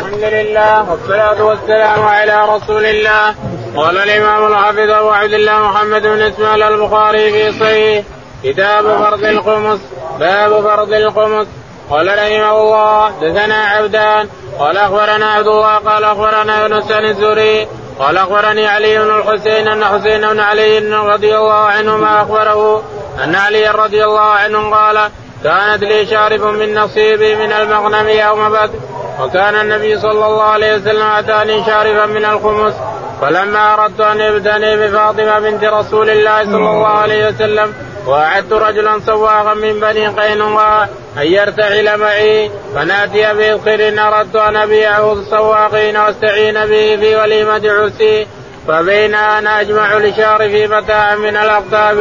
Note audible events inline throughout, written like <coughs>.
الحمد لله والصلاة والسلام على رسول الله. قال الإمام الحافظ أبو عبد الله محمد بن إسماعيل البخاري في صحيح. كتاب فرض الخمس باب فرض الخمس قال رحمه الله دثنا عبدان. قال أخبرنا عبد الله قال أخبرنا يونس بن الزهري. قال أخبرني علي بن الحسين أن حسين بن علي رضي الله عنهما أخبره أن علي رضي الله عنه قال كانت لي شارب من نصيبي من المغنم يوم بدر. وكان النبي صلى الله عليه وسلم أتاني شاربا من الخمس فلما أردت أن يبتني بفاطمة بنت رسول الله صلى الله عليه وسلم وأعدت رجلا سواقا من بني قينقاع أن يرتحل معي فناتي بإذخر أردت أن أبيعه السواقين واستعين به في وليمة عرسي فبين أنا أجمع لشارفي متاعا من الأقطاب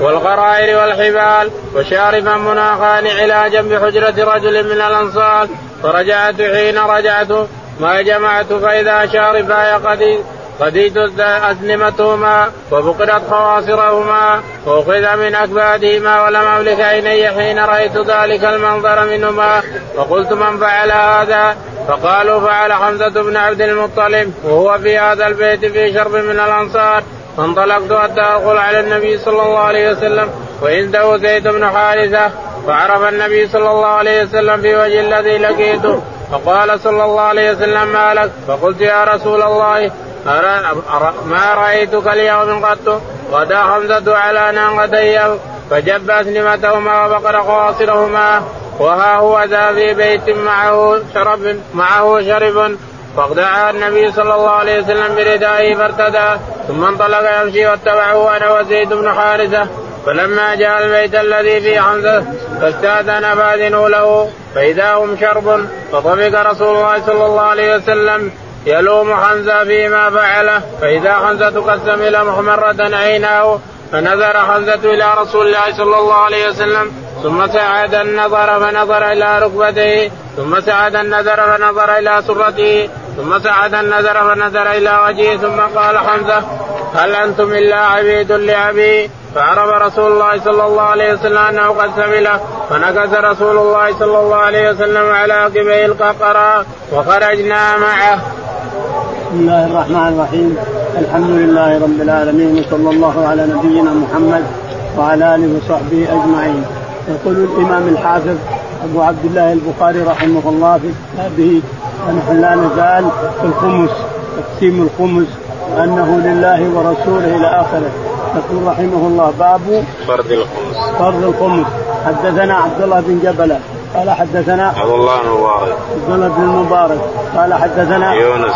والغرائر والحبال وشارفا مناخان علاجا بحجرة رجل من الأنصار فرجعت حين رجعت ما جمعت فإذا شارفا قد قديت أسنمتهما وفقدت خواصرهما وأخذ من أكبادهما ولم أملك عيني حين رأيت ذلك المنظر منهما. وقلت من فعل هذا؟ فقالوا فعل حمزة بن عبد المطلب وهو في هذا البيت في شرب من الأنصار. فانطلقت حتى أدخل على النبي صلى الله عليه وسلم وعنده زيد بن حارثة. فعرف النبي صلى الله عليه وسلم في وجه الذي لقيته. فقال صلى الله عليه وسلم ما لك؟ فقلت يا رسول الله ما رأيتك اليوم قط؟ غدا حمزة على ناقتي فجب أسلمتهما وبقر قواصرهما وها هو ذا في بيت معه شرب معه شرب. فاخدع النبي صلى الله عليه وسلم بردائه فارتدى. ثم انطلق يمشي واتبعه أنا وزيد بن حارثة. فلما جاء البيت الذي فيه حمزة فاستأذن فأذنوا له فإذا هم شرب فطفق رسول الله صلى الله عليه وسلم يلوم حمزة فيما فعله. فإذا حمزة قد سمل محمره عيناه فنظر حمزة إلى رسول الله صلى الله عليه وسلم ثم سعد النظر فنظر إلى ركبتيه ثم سعد النظر فنظر إلى سرته ثم سعد النظر فنظر إلى وجهه ثم قال حمزة هل أنتم إلا عبيد لأبي؟ فعرف رسول الله صلى الله عليه وسلم أنه قد سمله فنكس رسول الله صلى الله عليه وسلم على عقبيه الققرة وخرجنا معه. بسم الله الرحمن الرحيم. الحمد لله رب العالمين وصلى الله على نبينا محمد وعلى آله وصحبه أجمعين. يقول الإمام الحافظ أبو عبد الله البخاري رحمه الله في كتابه ونحن لا نزال في الخمس تقسيم الخمس أنه لله ورسوله إلى آخره. يقول رحمه الله. باب فرض الخمس. فرض الخمس. حدثنا عبد الله بن جبله قال حدثنا عبد الله بن مبارك عبد الله بن المبارك. قال حدثنا يونس.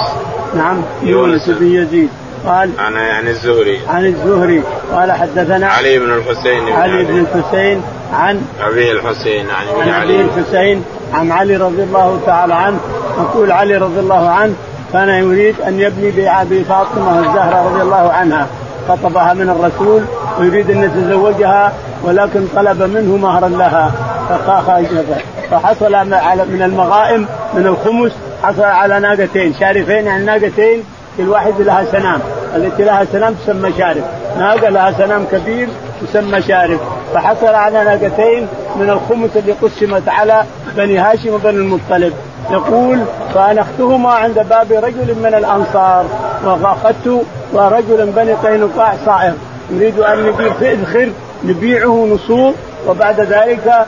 نعم يونس. بن يزيد. قال عن يعني الزهري. عن الزهري. قال حدثنا علي بن الحسين بن علي بن الحسين عن أبي الحسين عن أبي علي. الحسين عن علي رضي الله تعالى عنه. يقول علي رضي الله عنه كان يريد أن يبني بأبي فاطمة الزهراء رضي الله عنها. خطبها من الرسول ويريد أن يتزوجها ولكن طلب منه مهرا لها. فحصل من المغائم من الخمس حصل على ناقتين. شارفين يعني ناقتين كل واحد لها سنام. التي لها سنام تسمى شارف. ناقة لها سنام كبير تسمى شارف. فحصل على ناقتين من الخمس اللي قسمت على بني هاشم وبني المطلب. يقول فانختهما عند باب رجل من الأنصار وأخذت ورجل بني قينقاع صائغ. نريد أن نجيب فئذ خر نبيعه نصور وبعد ذلك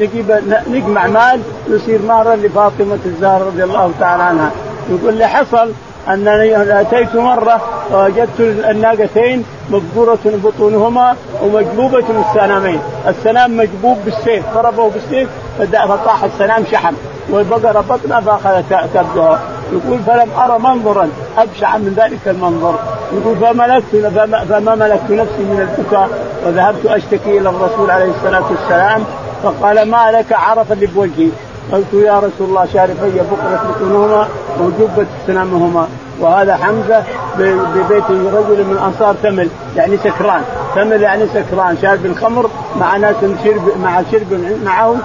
نجيب نجمع مال يصير مهرا لفاطمة الزهراء رضي الله تعالى عنها. يقول لي حصل أنني أتيت مرة فوجدت الناقتين مبذورة بطونهما ومجبوبة السنامين، السنام مجبوب بالسيف، ضربه بالسيف فطاح السنام شحم، والبقرة بطنها فأخذت كبدها، يقول فلم أرى منظرا. أبشع من ذلك المنظر، يقول فملكت فما ملكت نفسي من البكاء. وذهبت أشتكي إلى الرسول عليه الصلاة والسلام فقال ما لك عرف اللي بوجهي قلت يا رسول الله شارفي بقرت بطونهما وجبت سنامهما وهذا حمزة ببيت رجل من أنصار ثمل يعني سكران. ثمل يعني سكران شارب الخمر مع ناس شرب مع شرب معه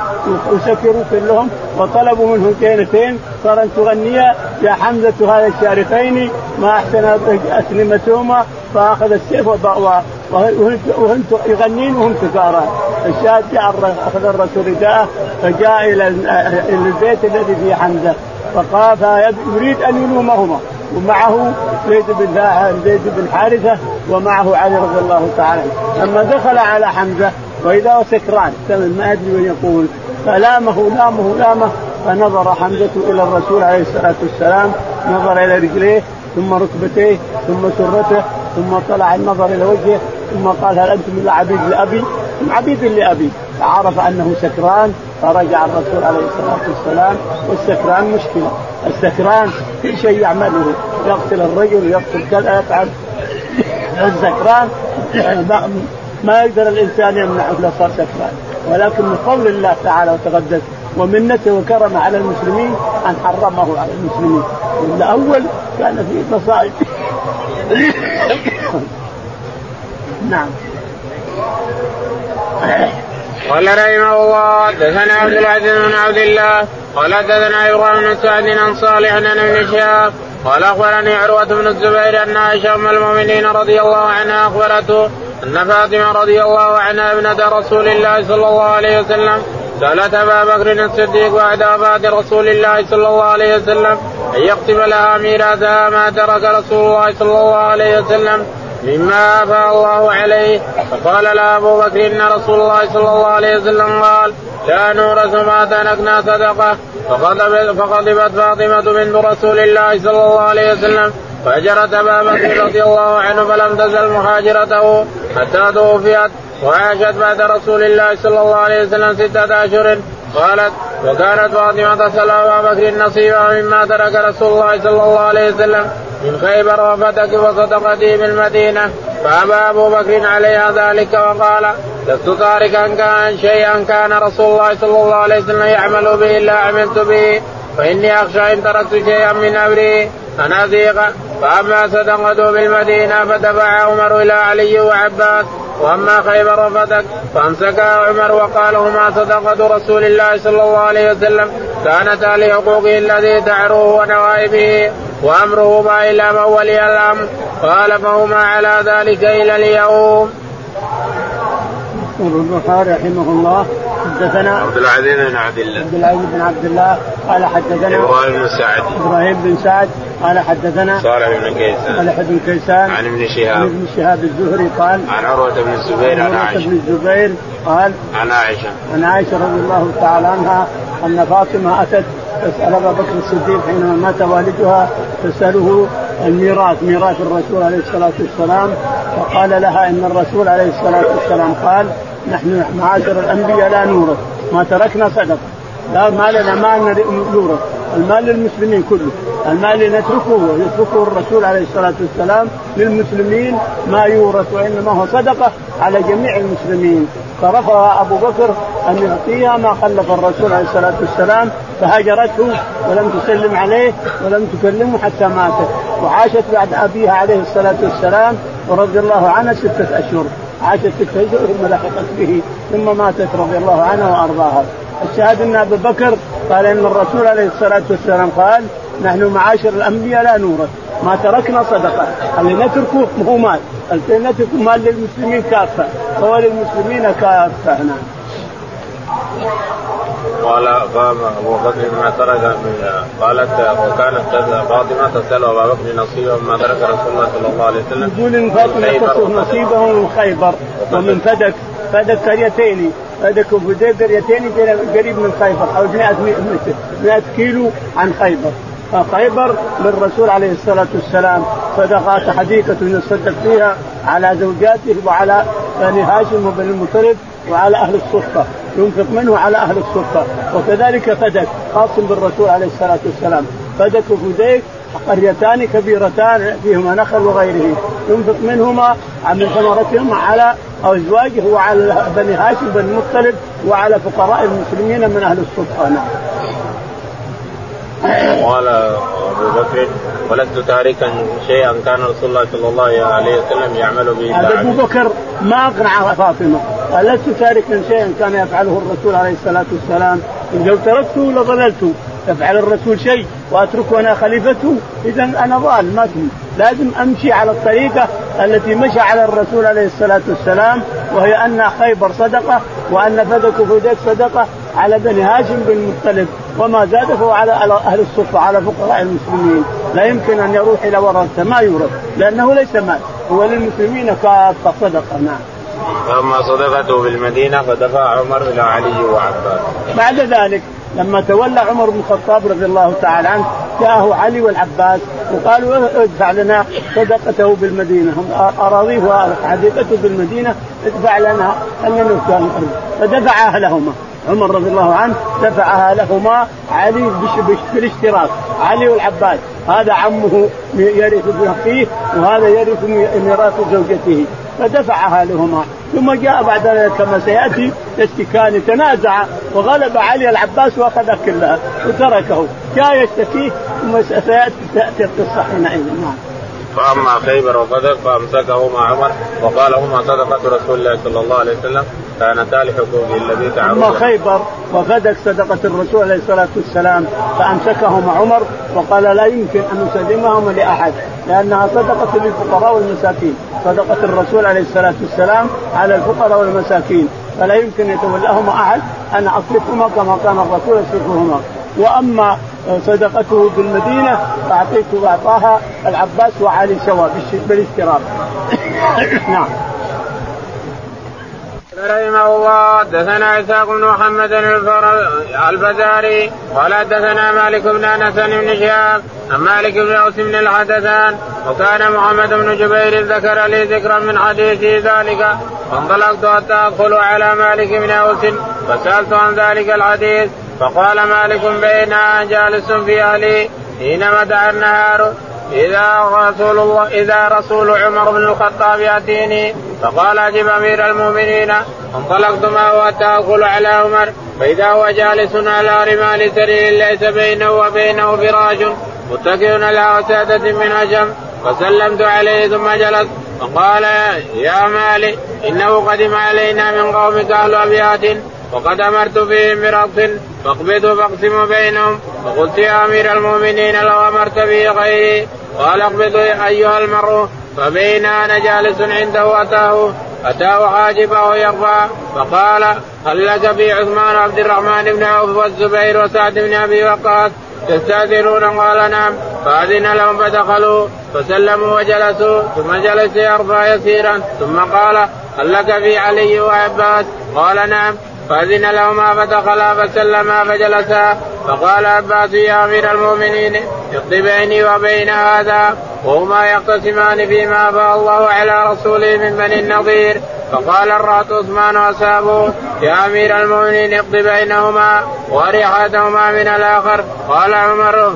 وسكروا كلهم وطلبوا منه قينتين صار أن تغنيا يا حمزة هذا الشارفين ما أحسن أسلمتهما فأخذ السيف وهم يغنين وهم سكارى. الشاهد جاء أخذ الرسول رداءه فجاء إلى البيت الذي فيه حمزة فقال يريد أن يلومهما. ومعه زيد بن زيد بن حارثة ومعه علي رضي الله تعالى لما دخل على حمزة وإذا هو سكران ما أدري وين يقول. فلامه لامه لامه فنظر حمزة إلى الرسول عليه الصلاة والسلام نظر إلى رجليه ثم ركبتيه ثم سرته ثم طلع النظر إلى وجهه ثم قال هل أنتم إلا عبيد لأبي؟ عبيد لأبي. فعرف أنه سكران فرجع الرسول عليه الصلاة والسلام والسكران مشكلة. السكران كل شيء يعمله يقتل الرجل يقتل كذا يفعل. السكران ما يقدر الإنسان يمنعه إذا صار سكران. ولكن من قول الله تعالى وتقدس ومنته وكرم على المسلمين أن حرمه على المسلمين. الأول كان في مصائب. <coughs> نعم. قال رحمه الله حدثنا عبد العزيز بن عبد الله قال حدثنا إبراهيم بن سعد عن صالح عن ابن شهاب قال أخبرني عروة بن الزبير أن عائشة أم المؤمنين رضي الله عنها أخبرته أن فاطمة رضي الله عنها ابنة رسول الله صلى الله عليه وسلم سألت أبا بكر الصديق بعد وفاه رسول الله صلى الله عليه وسلم أن يقسم لها ميراثها ما ترك رسول الله صلى الله عليه وسلم. مما افاء الله عليه. فقال له أبو بكر إن رسول الله صلى الله عليه وسلم قال لا نورث ما تركنا صدقة. فغضبت فاطمة بنت رسول الله صلى الله عليه وسلم فهجرت أبا بكر رضي الله عنه فلم تزل مهاجرته حتى توفيت. وعاشت بعد رسول الله صلى الله عليه وسلم ستة أشهر. قالت وكانت فاطمة تسأل أبا بكر نصيبها مما ترك رسول الله صلى الله عليه وسلم. من خيبر وفتك وصدقته بالمدينة فأبى أبو بكر عليها ذلك وقال لست تاركا كأن شيئا كان رسول الله صلى الله عليه وسلم يعمل به إلا عملت به فإني أخشى إن تركت شيئا من أمري أن أذيق فأما صدقته بالمدينة فدفع عمر إلى علي وعباس وأما خيبر وفتك فامسكها عمر وقال هما صدقة رسول الله صلى الله عليه وسلم كانتا لحقوقه الذي تعروه ونوائبه وامره ما إلى من ولي الأمر قال فهما على ذلك إلى اليوم. يقول البخاري رحمه الله حدثنا عبد العزيز بن عبد الله. عبد العزيز بن عبد الله قال حدثنا إبراهيم بن سعد. إبراهيم بن سعد قال حدثنا صالح بن كيسان. صالح بن كيسان عن ابن شهاب. عن ابن شهاب الزهري قال عن عروة بن الزبير عن عائشة. بن الزبير قال عن عائشة. عن عائشة رضي الله تعالى عنها أن فاطمة أتت تسال أبا بكر الصديق حينما مات والدها تساله الميراث ميراث الرسول عليه الصلاة والسلام فقال لها إن الرسول عليه الصلاة والسلام قال نحن معاشر الأنبياء لا نورث. ما تركنا صدقه لا ما لنا ما نورث. المال للمسلمين كله. المال اللي نتركه يتركه الرسول عليه الصلاة والسلام للمسلمين. ما يورث وإنما هو صدقة على جميع المسلمين. فرفض أبو بكر أن يعطيها ما خلف الرسول عليه الصلاة والسلام. فهجرته ولم تسلم عليه ولم تكلمه حتى ماتت. وعاشت بعد أبيها عليه الصلاة والسلام ورضي الله عنها ستة أشهر. عاشت ستة اشهر ثم لحقت به ثم ماتت رضي الله عنها وأرضاها. الشاهد أن ابا بكر قال إن الرسول عليه الصلاة والسلام قال نحن معاشر الأنبياء لا نورث ما تركنا صدقة اللي نتركه هو مال اللي نتركه مال للمسلمين كافة هو للمسلمين كافة نعم قال قام أبو بكر ما ترك من قالت وكانت فاطمة تسأل أبا بكر نصيبه مما ترك رسول الله صلى الله عليه وسلم. يقول إن فاطمة تسال نصيبه من خيبر ومن فدك فدك قريتين فدك وفديك قريتين قريب من خيبر حوالي 100 متر 100 كيلو عن خيبر. فخيبر للرسول عليه الصلاة والسلام. صدقات حديقه يصدق فيها على زوجاته وعلى بني هاشم وبني المطلب وعلى أهل الصفه ينفق منه على أهل الصفه وكذلك فدك خاص بالرسول عليه الصلاة والسلام. فدك وفديك قريتان كبيرتان فيهما نخل وغيره. ينفق منهما من ثمرتهما على أزواجه وعلى بني هاشم بن المطلب وعلى فقراء المسلمين من أهل الصفه نعم. قال أبو بكر ولست تاركا شيئا. كان رسول الله صلى الله عليه وسلم يعمل به هذا أبو بكر ما أقنع فاطمة. قال لست تاركا شيئا؟ كان يفعله الرسول عليه الصلاة والسلام. لو تركته لضللت. يفعل الرسول شيء وأتركه أنا خليفته. اذا أنا ضال ما تموت لازم أمشي على الطريقة التي مشى على الرسول عليه الصلاة والسلام وهي أن خيبر صدقة وأن فدك وفدك صدقة على بني هاشم بن المطلب وما زاد فهو على أهل الصفه على فقراء المسلمين. لا يمكن أن يروح إلى ورثه ما يورث لأنه ليس مال. هو للمسلمين كافه صدقة نعم. فأما صدقته بالمدينة فدفع عمر إلى علي وعباس. بعد ذلك لما تولى عمر بن الخطاب رضي الله تعالى عنه جاءه علي والعباس وقالوا ادفع لنا صدقته بالمدينة. هم أراضيه وحديقته بالمدينة ادفع لنا. خلينا نرجع فدفعها لهما عمر رضي الله عنه دفعها لهما علي بالاشتراك. علي والعباس. هذا عمه يرث أخيه وهذا يرث ميراث زوجته. فدفعها لهما ثم جاء بعد ذلك كما سيأتي يشتكان يتنازع وغلب علي العباس وأخذ كلها وتركه. جاء يشتكيه ثم سياتي تاتي القصة حينئذ. نعم. فأما خيبر وفدك فأمسكهما عمر وقال هما صدقة رسول الله صلى الله عليه وسلم. كانتا لحقوقه الذي تعرض أما خيبر وفدك صدقة الرسول عليه الصلاة والسلام فأمسكهما عمر وقال لا يمكن أن نسلمهما لأحد لأنها صدقة للفقراء والمساكين. صدقة الرسول عليه الصلاة والسلام على الفقراء والمساكين. فلا يمكن يتولاهما أحد أنا أصرفهما كما كان الرسول يصرفهما. وأما صدقته بالمدينة فاعطيته وأعطاها العباس وعلي سواء بالاشتراك. <coughs> نعم. رحمه الله. حدثنا إسحاق بن محمد الفزاري. قال حدثنا مالك بن أنس بن شهاب. عن مالك بن أوس بن الحدثان. وكان محمد بن جبير ذكر لي ذكرا من حديثه ذلك. فانطلقت حتى أدخل على مالك بن أوس. فسألت عن ذلك الحديث. فقال مالك بينا جالس في أهلي حينما دعا النهار. إذا رسول الله إذا رسول عمر بن الخطاب يأتيني فقال أجب أمير المؤمنين انطلقت حتى أدخل على عمر فإذا هو جالس على رمال سرير ليس بينه وبينه فراش متكئ على وسادة من هشم فسلمت عليه ثم جلس فقال يا مالي إنه قدم علينا من قومك أهل أبيات وقد أمرت فيهم برقص فاقبضوا فاقسموا بينهم فقلت يا أمير المؤمنين لو أمرت به غيري قال اقبضوا أيها المرء فبين أنا جالس عنده أتاه. أتاه حاجبه يرفع فقال هل لك في عثمان عبد الرحمن بن عوف والزبير وسعد بن أبي وقاص يستأذنون؟ قال نعم. فأذن لهم فدخلوا فسلموا وجلسوا. ثم جلس يرفع يسيرا. ثم قال هل لك في علي وعباس؟ قال نعم. فأذن لهما فدخلا فسلما فجلسا فقال عباس يا أمير المؤمنين اقض بيني وبين هذا وهما يقتسمان فيما أفاء الله على رسوله من بني النضير. فقال الرأت عثمان وأصحابه يا أمير المؤمنين اقض بينهما وأري أحدهما من الآخر. قال عمر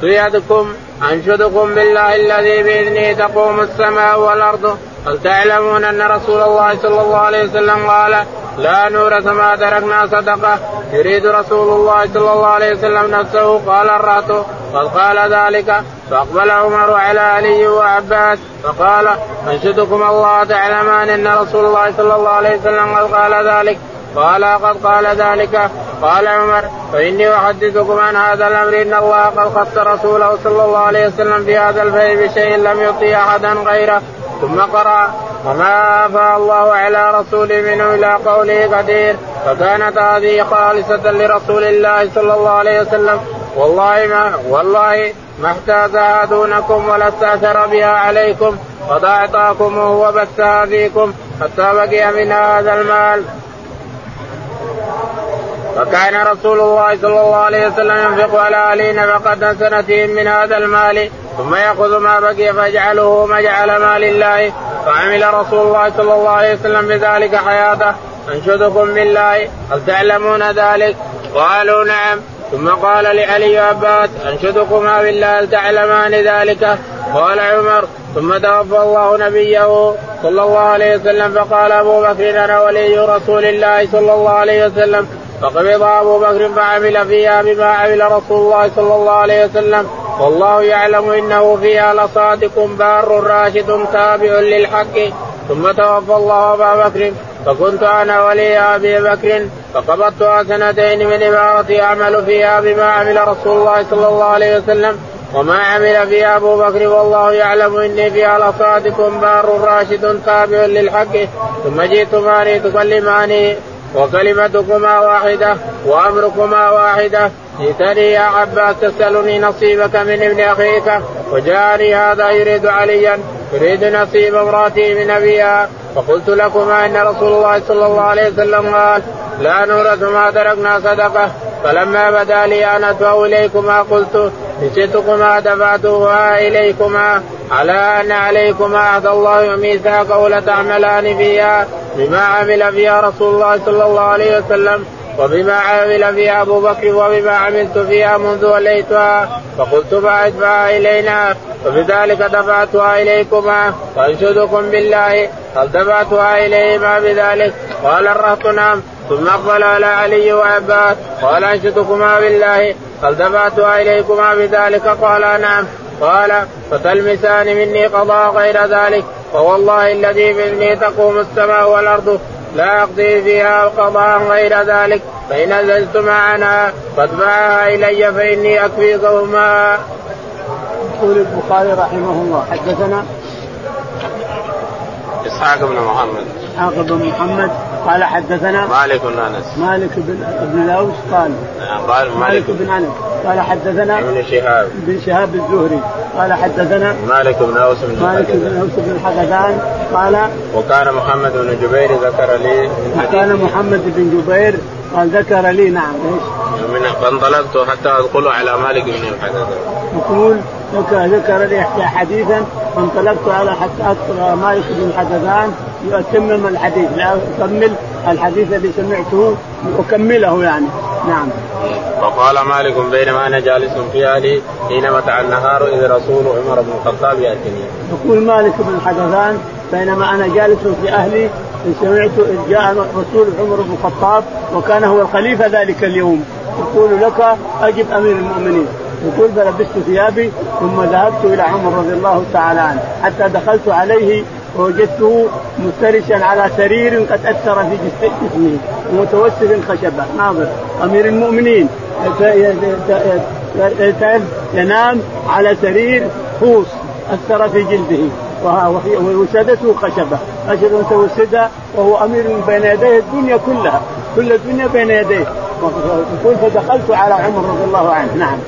سيدكم أنشدكم بالله الذي بإذنه تقوم السماء والأرض هل تعلمون أن رسول الله صلى الله عليه وسلم قال لا نورث ما تركنا صدقة؟ يريد رسول الله صلى الله عليه وسلم نفسه. قال الرهط قد قال ذلك. فأقبل عمر على علي وعباس فقال انشدكم الله تعلمان أن رسول الله صلى الله عليه وسلم قد قال ذلك. قال قد قال ذلك. قال عمر فإني أحدثكم عن هذا الأمر إن الله قد خص رسوله صلى الله عليه وسلم في هذا الفيء بشيء لم يعطي أحدا غيره. ثم قرأ وما أفاء الله على رسوله منه إلى قوله قدير فكانت هذه خالصة لرسول الله صلى الله عليه وسلم. والله ما والله ما احتاجها دونكم ولا استأثر بها عليكم قد أعطاكم وبثها فيكم حتى بقي من هذا المال. فكان رسول الله صلى الله عليه وسلم ينفق على اهله نفقة سنتهم من هذا المال. ثم يأخذ ما بقي فيجعله مجعل مال الله فعمل رسول الله صلى الله عليه وسلم بذلك حياته. أنشدكم بالله. هل تعلمون ذلك؟ قالوا نعم. ثم قال لعلي عباس أنشدكما بالله. هل تعلمان ذلك؟ قال عمر. ثم توفى الله نبيه صلى الله عليه وسلم فقال أبو بكر أنا ولي رسول الله صلى الله عليه وسلم. فقبض أبو بكر فعمل فيها بما عمل رسول الله صلى الله عليه وسلم. والله يعلم إنه فيها لصادق بار راشد تابع للحق. ثم توفى الله أبا بكر. فكنت أنا ولي أبي بكر. فقبضتها سنتين من عبارتي أعمل فيها بما عمل رسول الله صلى الله عليه وسلم. وما عمل فيها أبو بكر. والله يعلم إني فيها لصادق بار راشد تابع للحق. ثم جئتماني تكلماني وكلمتكما واحدة وأمركما واحدة. جئتني يا عباس تسألني نصيبك من ابن أخيك. وجاءني هذا يريد عليا يريد نصيب امرأتي من أبيها. فقلت لكما إن رسول الله صلى الله عليه وسلم قال لا نورث ما تركنا صدقة. فلما بدا لي أن ادفع إليكما قلت نسيتكما دفعتها إليكما على أن عليكما عهد الله وميثاقه لتعملان فيها بما عمل فيها رسول الله صلى الله عليه وسلم وبما عمل فيها أبو بكر وبما عملت فيها منذ وليتها فقلت فادفعها إلينا وبذلك دفعتها إليكما وانشدكم بالله. هل دفعتها إليهما بذلك؟ قال الرهط نعم. ثم اقبل على علي وعباس قال أنشدكما بالله. هل دفعتها إليكما بذلك. قال نعم. قال فتلمسان مني قضاء غير ذلك. فوالله الذي باذنه تقوم السماء والأرض لا أقضي فيها قضاء غير ذلك. فإن نزلت معنا فادفعها إلي فإني اكفيكهما. يقول البخاري رحمه الله. حدثنا إسحاق بن محمد. إسحاق بن محمد. قال حدثنا مالك بن أنس. مالك بن بن الأوس قال قال مالك. بن أنس. قال حدثنا ابن شهاب. بن شهاب الزهري. قال حدثنا مالك بن أوس بن مالك بن أوس بن الحدثان قال وكان محمد بن جبير ذكر لي وكان محمد بن جبير قال ذكر لي نعم إيش؟ فانطلقت حتى أدخل على مالك بن الحدثان يقول ذكر لي حديثا فانطلقت على حتى أدخل مالك بن الحدثان يتمم الحديث لا أكمل الحديث الذي سمعته اكمله يعني نعم. وقال مالك بينما أنا جالس في أهلي حين متع النهار إذ رسول عمر بن الخطاب يأتيني. يقول مالك بن الحدثان بينما أنا جالس في أهلي سمعت إذ جاء رسول عمر بن الخطاب وكان هو الخليفة ذلك اليوم يقول لك أجب أمير المؤمنين يقول فلبست ثيابي ثم ذهبت إلى عمر رضي الله تعالى عنه حتى دخلت عليه ووجدته مفترشا على سرير قد أثر في جسمه ومتوسد خشبة. ناظر. أمير المؤمنين. ينام على سرير خوص أثر في جلده. ووسادته خشبة. خشبه متوسده وهو أمير بين يديه الدنيا كلها. كل الدنيا بين يديه. فدخلت على عمر رضي الله عنه. نعم.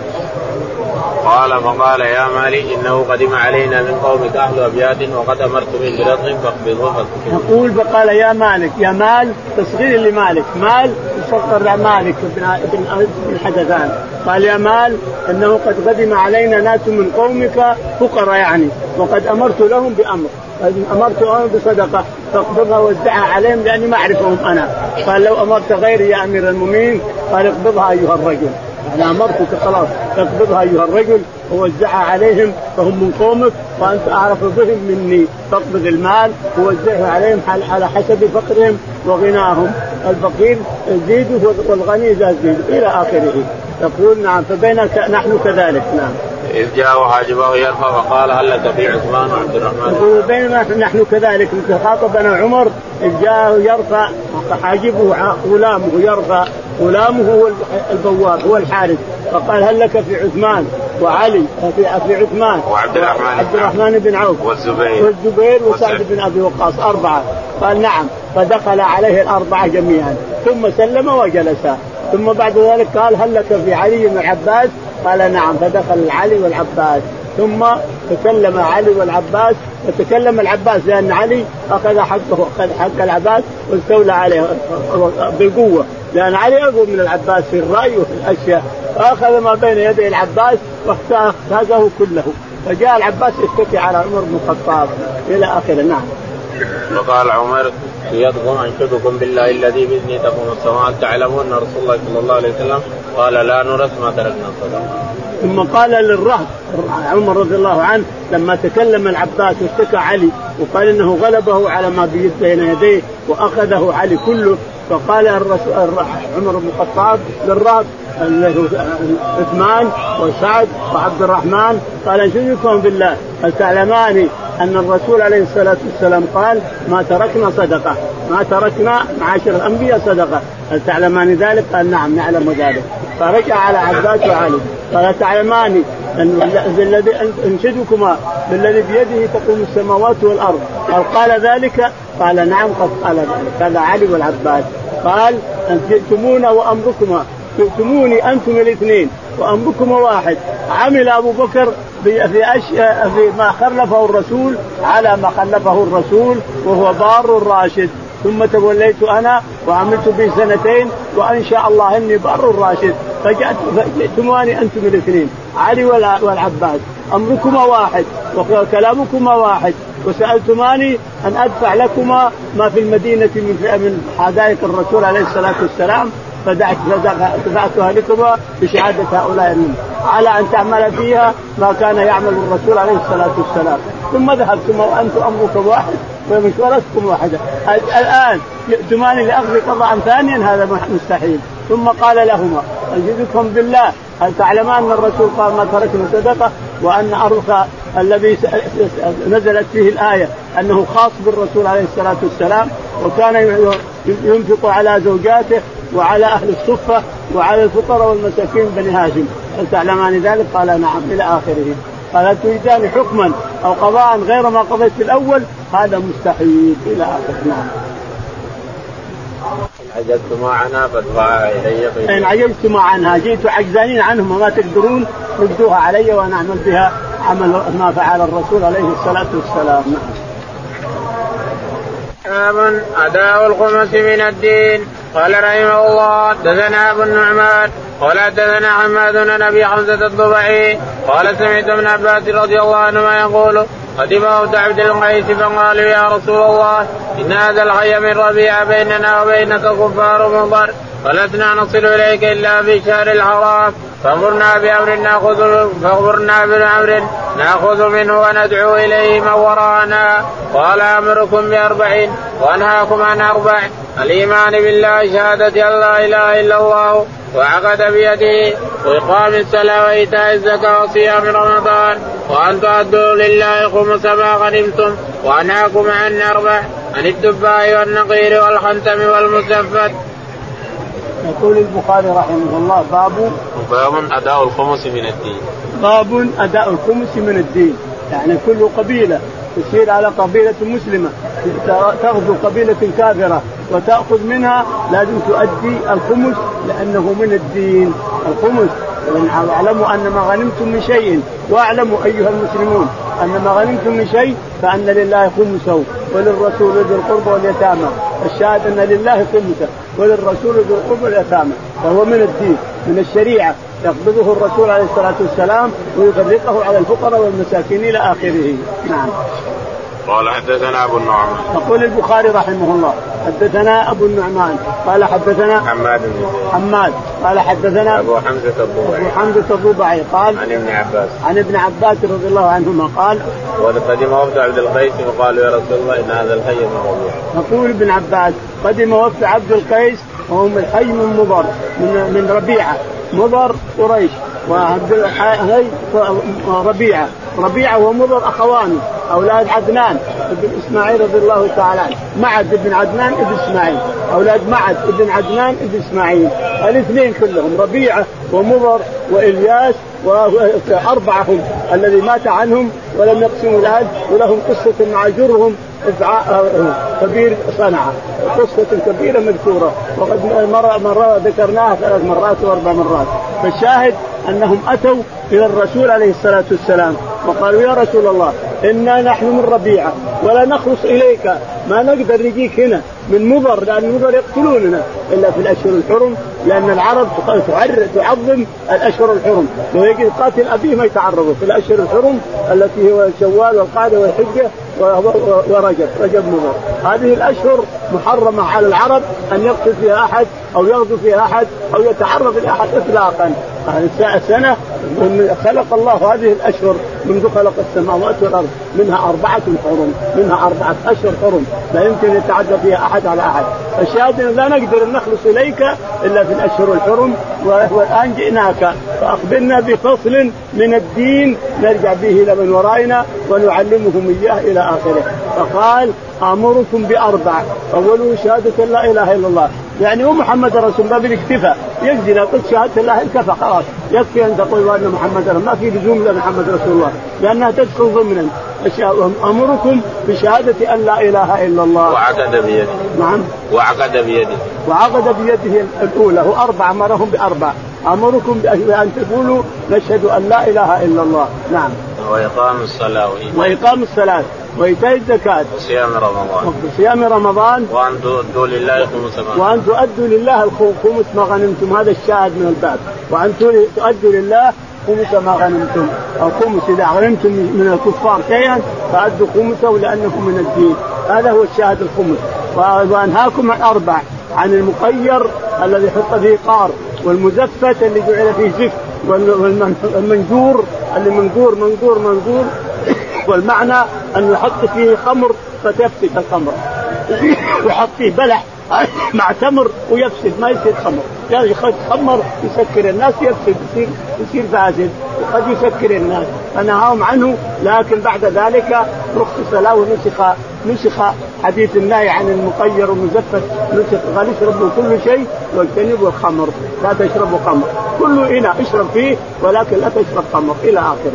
قال فقال يا مالك إنه قدم علينا من قومك أهل أبيات وقد أمرت من برد فاقبضوه يقول فقال يا مالك يا مال تصغير لمالك مال يصغر مالك بن بن حدثان قال يا مال إنه قد قدم علينا ناس من قومك فقراء يعني وقد أمرت لهم بأمر. أمرت لهم بصدقة فاقبضها وزعها عليهم لأني ما أعرفهم أنا. قال لو أمرت غيري يا أمير المؤمنين قال اقبضها أيها الرجل. أنا امرتك خلاص. اقبضها أيها الرجل ووزعها عليهم فهم من قومك وأنت أعرف بهم مني. فاقبض المال ووزعه عليهم على حسب فقرهم وغناهم. الفقير يزيد والغني يزيد إلى آخره. يقول نعم فبين نحن كذلك نعم. إذ جاء حاجبه يرفع وقال هل لك في عثمان وعبد الرحمن؟ يقول بينما نحن كذلك خاطبنا عمر إذ جاء يرفع حاجبه غلامه يرفع. غلامه هو البواب هو الحارس فقال هل لك في عثمان وعلي؟ في في عثمان. وعبد الرحمن عبد الرحمن بن عوف. والزبير. والزبير وسعد بن أبي وقاص أربعة. قال نعم. فدخل عليه الأربعة جميعا. ثم سلم وجلس. ثم بعد ذلك قال هل لك في علي بن العباس قال نعم. فدخل علي والعباس. ثم تكلم علي والعباس وتكلم العباس لأن علي أخذ حقه اخذ حق العباس واستولى عليه بالقوه لأن علي أقوى من العباس في الرأي وفي الأشياء. فأخذ ما بين يدي العباس واختازه كله. فجاء العباس يشتكي على عمر بن الخطاب إلى آخره. نعم. وقال عمر يدخل انشدكم بالله الذي بإذنه تقوم السماوات تعلمون أن رسول الله صلى الله عليه وسلم قال لا نورث ما تركنا صدقه. ثم قال للرهب عمر رضي الله عنه لما تكلم العباس واشتكى علي وقال إنه غلبه على ما بين يديه وأخذه علي كله فقال عمر بن الخطاب للرهب عثمان وسعد وعبد الرحمن قال انشدكم بالله هل تعلمان أن الرسول عليه الصلاة والسلام قال ما تركنا صدقة ما تركنا معاشر الأنبياء صدقة هل تعلمان ذلك؟ قال نعم نعلم ذلك فرجع على عباس وعلي. قال تعلمان بالذي أنشدكما بالذي بيده تقوم السماوات والأرض. قال قال ذلك؟ قال نعم قد قال ذلك. هذا علي والعباس قال أن جئتمونا وأمركما. جئتموني أنتم الاثنين وأمركما واحد. عمل أبو بكر في في ما خلفه الرسول على ما خلفه الرسول وهو بار راشد. ثم توليت أنا وعملت به سنتين وإن شاء الله إني بر راشد فجأت فجئتموني أنتم الاثنين علي والعباس. أمركما واحد وكلامكما واحد. وسالتماني أن أدفع لكما ما في المدينة من من حدائق الرسول عليه الصلاة والسلام فدعت دفعتها لكما بشهادة هؤلاء منه. على أن تعمل فيها ما كان يعمل الرسول عليه الصلاة والسلام. ثم ذهبتم وأنتم أمركم واحد ومشورتكم واحدة. الآن جئتمان لأخذ قضاء ثانيا هذا مستحيل. ثم قال لهما أجدكم بالله هل تعلمان أن الرسول قال ما تركنا صدقة؟ وأن ارث الذي نزلت فيه الآية أنه خاص بالرسول عليه الصلاة والسلام وكان ينفق على زوجاته وعلى أهل الصفة وعلى الفقراء والمساكين بني هاشم. هل تعلمان ذلك؟ قال نعم إلى آخره. قال هل تريدان حكما أو قضاء غير ما قضيت في الأول هذا مستحيل إلى اخره نعم. عجزتم عنها فادفعها إلي إن عجزتم عنها جئت عجزانين عنهم وما تقدرون ردوها علي وأنا اعمل بها عمل ما فعل الرسول عليه الصلاة والسلام نعم. باب أداء الخمس من الدين قال رحمه الله دثنا أبو النعمان قال حدثنا حماد بن أبي حمزة الضبعي قال سمعت ابن عباس رضي الله عنهما يقول قدم عبد عبد القيس فقالوا يا رسول الله إن هذا الحي من ربيع بيننا وبينك كفار مضر ولسنا نصل إليك إلا في شهر الحرام. فأمرنا بأمر نأخذ فامرنا بأمر نأخذ منه وندعو إليه من وراءنا. قال أمركم باربع وأنهاكم عن أربع. الإيمان بالله شهادة أن لا إله إلا الله وعقد بيده وإقام الصلاة وإيتاء الزكاة وصيام رمضان. وأن تؤدوا لله خمس ما غنمتم وأنهاكم عن أربع. عن الدباء والنقير والخنتم والمسفت. يقول البخاري رحمه الله باب باب أداء الخمس من الدين. باب أداء الخمس من الدين. يعني كل قبيلة تسير على قبيلة مسلمة تغزو قبيلة كافرة وتأخذ منها لازم تؤدي الخمس لأنه من الدين. الخمس. واعلموا أن ما غنمتم من شيء واعلموا أيها المسلمون أن ما غنمتم من شيء فأن لله خمسه وللرسول ذي القربى واليتامى. الشاهد أن لله خمسه. وللرسول ذي القربى واليتامى فهو من الدين من الشريعة. يقبضه الرسول عليه الصلاة والسلام ويفرقه على الفقراء والمساكين إلى آخره. نعم. قال حدثنا أبو النعمان. يقول البخاري رحمه الله حدثنا أبو النعمان قال حدثنا حماد بن حماد قال حدثنا أبو حمزة الضبعي أبو حمزة الضبعي قال عن ابن عباس. عن ابن عباس رضي الله عنهما قال قدم وفد عبد القيس وقالوا يا رسول الله إن هذا الحي من ربيع يقول ابن عباس قدم وفد عبد القيس وهم الحي من مضر من من ربيعة مضر قريش وعبد الحي ربيعة. ربيعه ومضر أخوان أولاد عدنان ابن إسماعيل رضي الله تعالى عنه. معد ابن عدنان ابن إسماعيل. أولاد معد ابن عدنان ابن إسماعيل. الاثنين كلهم ربيعه ومضر وإلياس واربعه هم الذي مات عنهم ولم يقسموا الهد ولهم قصة مع جرهم كبير صنعاء قصة كبيرة مذكورة. وقد مرة مرة ذكرناها ثلاث مرات وأربع مرات. فالشاهد أنهم أتوا إلى الرسول عليه الصلاة والسلام وقالوا يا رسول الله إنا نحن من ربيعة ولا نخلص إليك. ما نقدر نجيك هنا من مضر لأن مضر يقتلوننا. إلا في الأشهر الحرم لأن العرب تعظم الأشهر الحرم. لو يجي قاتل أبيه ما يتعرضوا في الأشهر الحرم التي هو شوال والقعده والحجة ورجب رجب مضر هذه الأشهر محرمة على العرب أن يقتل فيها أحد أو يغزو فيها أحد أو يتعرض لأحد اطلاقا. السنة خلق الله هذه الأشهر منذ خلق السماوات والأرض. منها أربعة حرم منها أربعة أشهر حرم. لا يمكن يتعدى فيها أحد على أحد. الشاهد لا نقدر أن نخلص إليك إلا في الأشهر الحرم. والآن جئناك فأخبرنا بفصل من الدين. نرجع به إلى من ورائنا ونعلمهم إياه إلى آخره. فقال آمركم بأربع. أوله شهادة لا إله إلا الله. يعني هو محمد رسول الله بالاكتفاء يكفي لو قلت شهادة الله انكفى خلاص. يكفي أن تقول ان محمد رسول ما في لزوم لمحمد رسول الله. لأنها تدخل ضمنا أمركم بشهادة أن لا إله إلا الله. وعقد بيده. نعم. وعقد بيده. وعقد بيده الأولى. هو أربع أمرهم بأربع. أمركم بأن تقولوا نشهد أن لا إله إلا الله. نعم. وإقام الصلاة وإقام الصلاة وإيتاء الزكاة. وصيام رمضان. وصيام رمضان. وأن تؤدوا لله خمس ما وأن تؤدوا لله الخمس ما غنمتم هذا الشاهد من الباب. وأن تؤدوا لله خمس ما غنمتم أو خمس إذا غنمتم من الكفار شيئا فأدوا خمسه لانكم من الدين. هذا هو الشاهد الخمس. وأنهاكم عن أربع. عن المقير الذي حط فيه قار والمزفت اللي جعل فيه زفت. والمنجور اللي منقور منقور منقور والمعنى انه يحط فيه خمر فتفسد الخمر. ويحط فيه بلح مع تمر ويفسد ما يصير خمر. يعني يخمر يسكر الناس يفسد يصير يصير فاسد. وقد يسكر الناس. فنهاهم عنه لكن بعد ذلك رخص له ونسخ نسخ حديث النهي عن المقير والمزفت نسخ قال اشربوا كل شيء واجتنبوا الخمر لا تشربوا خمر. كل اناء اشرب فيه ولكن لا تشرب خمر. إلى آخره.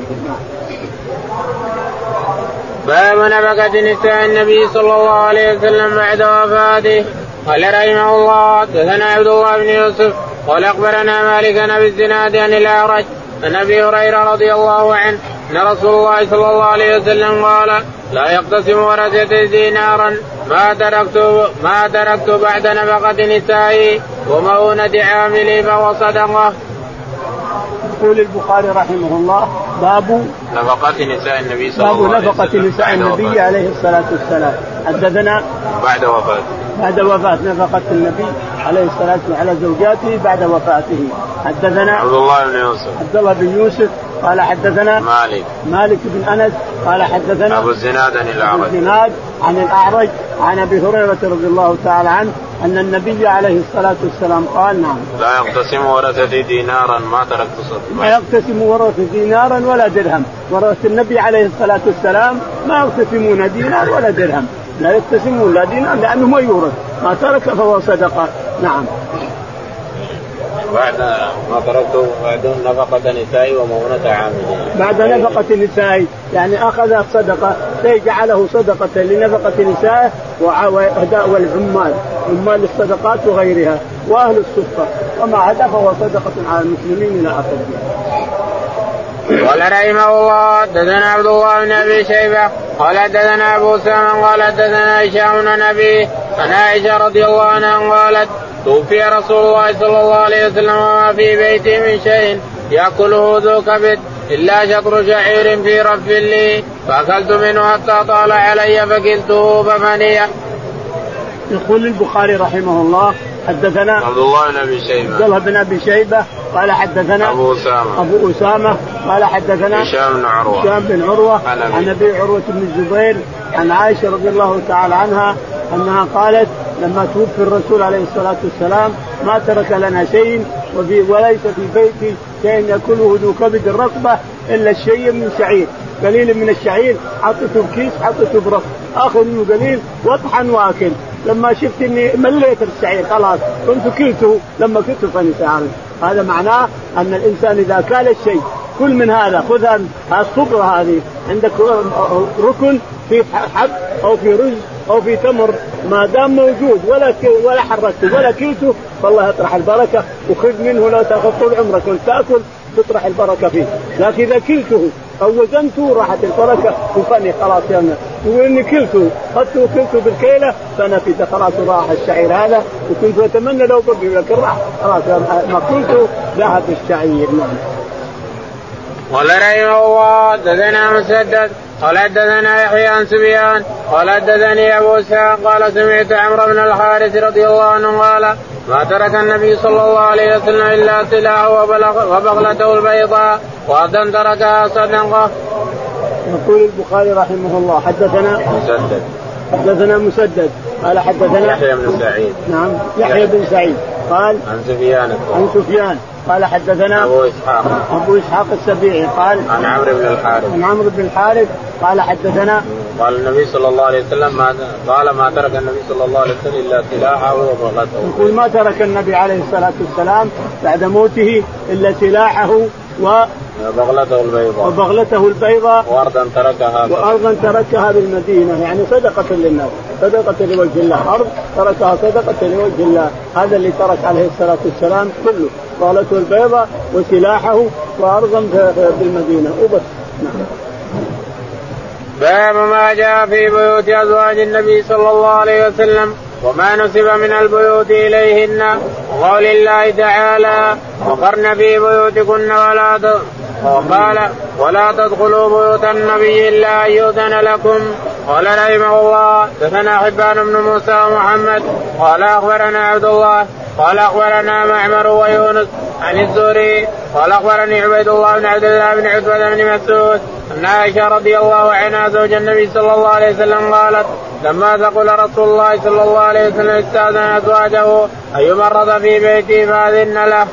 باب نفقة نساء النبي صلى الله عليه وسلم بعد وفاته. قال رحمه الله حدثنا عبد الله بن يوسف قال أخبرنا مالك بن الزناد عن الأعرج عن أبي هريرة رضي الله عنه أن رسول الله صلى الله عليه وسلم قال لا يقتسم ورثة دينارا ما تركت ما تركت بعد نفقة نسائي ومؤونة عاملي فهو صدقة. يقول البخاري رحمه الله باب نفقة نساء النبي صلى الله عليه وسلم. باب نفقة نساء النبي عليه الصلاة والسلام. حدثنا بعد وفاته. بعد وفاة نفقة النبي عليه الصلاة والسلام على زوجاته بعد وفاته. حدثنا عبد الله بن يوسف. عبد الله بن يوسف قال حدثنا مالك. مالك بن أنس قال حدثنا أبو الزناد عن الأعرج. ابو الزناد عن الأعرج عن أبي هريرة رضي الله تعالى عنه أن النبي عليه الصلاة والسلام قال نعم. لا يقتسم ورثتي دينارا ما تركت صدقا لا يقتسم ورثة دينارا ولا درهم. ورثة النبي عليه الصلاة والسلام ما يقتسمون دينار ولا درهم. لا يقتسمون لا دينار لأنه ما يورث. ما ترك فهو صدقة. نعم. بعد ما تركته بعد نفقة نسائي ومؤونة عاملين. بعد نفقة نسائي يعني أخذ صدقة جعله صدقة لنفقة نسائه وأداء والعمال عمال الصدقات وغيرها وأهل الصفة وما عدا فهو صدقة على المسلمين إلى آخره. قال رحمه الله حدثنا عبد الله بن أبي شيبة قال حدثنا أبو سلمة قال حدثنا هشام بن أبي عن عائشة رضي الله عنها قالت توفي رسول الله صلى الله عليه وسلم وما في بيته من شيء يأكله ذو كبد إلا شطر شعير في رف لي. فأكلت منه حتى طال علي فكلته فمني. يقول البخاري رحمه الله حدثنا عبد الله بن أبي شيبة. عبد الله بن أبي شيبة قال حدثنا أبو أسامة. أبو أسامة قال حدثنا هشام بن عروة. هشام بن عروة عن أبي عروة بن الزبير عن عائشة رضي الله تعالى عنها أنها قالت لما توفي الرسول عليه الصلاة والسلام ما ترك لنا شيء وفي وليس في بيتي شيء يأكله ذو كبد الرطبه إلا الشيء من شعير قليل من الشعير حطيته بكيس حطيته برف آخذ منه قليل واطحن وآكل. لما شفت إني مليت الشعير خلاص كنت كلته. لما كنت فاني هذا معناه أن الإنسان إذا كال الشيء كل من هذا خذ الصبرة هذه. عندك ركن في حب أو في رز. أو في تمر ما دام موجود ولا ولا حركته ولا كلته فالله يطرح البركة وخذ منه لا تأخذ طول عمرك وتاكل تطرح البركة فيه، لكن إذا كلته أو وزنته راحت البركة وفني خلاص تقول اني كلته اخذته وكلته بالكيلة فنفد خلاص راح الشعير هذا وكنت أتمنى لو بقي لكن راح خلاص ما كلته ذهب الشعير. نعم. قال رحمه الله حدثنا مسدد. قال حدثنا يحيى عن سفيان قال حدثني أبو إسحاق قال سمعت عمرو بن الحارث رضي الله عنه قال ما ترك النبي صلى الله عليه وسلم إلا سلاحه وبغلته البيضاء وغدا تركها صدقة. يقول البخاري رحمه الله حدثنا مسدد. حدثنا مسدد قال حدثنا يحيى بن سعيد. نعم يحيى بن سعيد. قال عن سفيان. عن سفيان. قال حدثنا أبو إسحاق. أبو إسحاق السبيعي قال عن عمرو بن الحارث. عن عمرو بن الحارث قال حدثنا قال النبي صلى الله عليه وسلم ما قال ما ترك النبي صلى الله عليه وسلم إلا سلاحه وبغته. يقول ما ترك النبي عليه الصلاة والسلام بعد موته إلا سلاحه و بغلته البيضاء. وبغلته البيضاء. وارضا تركها وارضا تركها بالمدينة. يعني صدقة للناس. صدقة لوجه الله. أرض تركها صدقة لوجه الله. هذا اللي ترك عليه الصلاة والسلام كله. بغلته البيضاء وسلاحه وارضا بالمدينة. وبس. نعم. باب ما جاء في بيوت أزواج النبي صلى الله عليه وسلم وما نسب من البيوت إليهن. وقول الله تعالى وقرن في بيوتكن ولا وقال ولا تدخلوا بيوت النبي إلا أن يؤذن لكم قال رحمه الله دثنا حبان بن موسى ومحمد قال أخبرنا عبد الله قال أخبرنا معمر ويونس عن الزهري قال أخبرني عبيد الله بن عبد الله بن عتبة بن مسعود أن عائشة رضي الله عنها زوج النبي صلى الله عليه وسلم قالت لما ثقل رسول الله صلى الله عليه وسلم استأذن أزواجه أن يمرض في بيته فأذن له.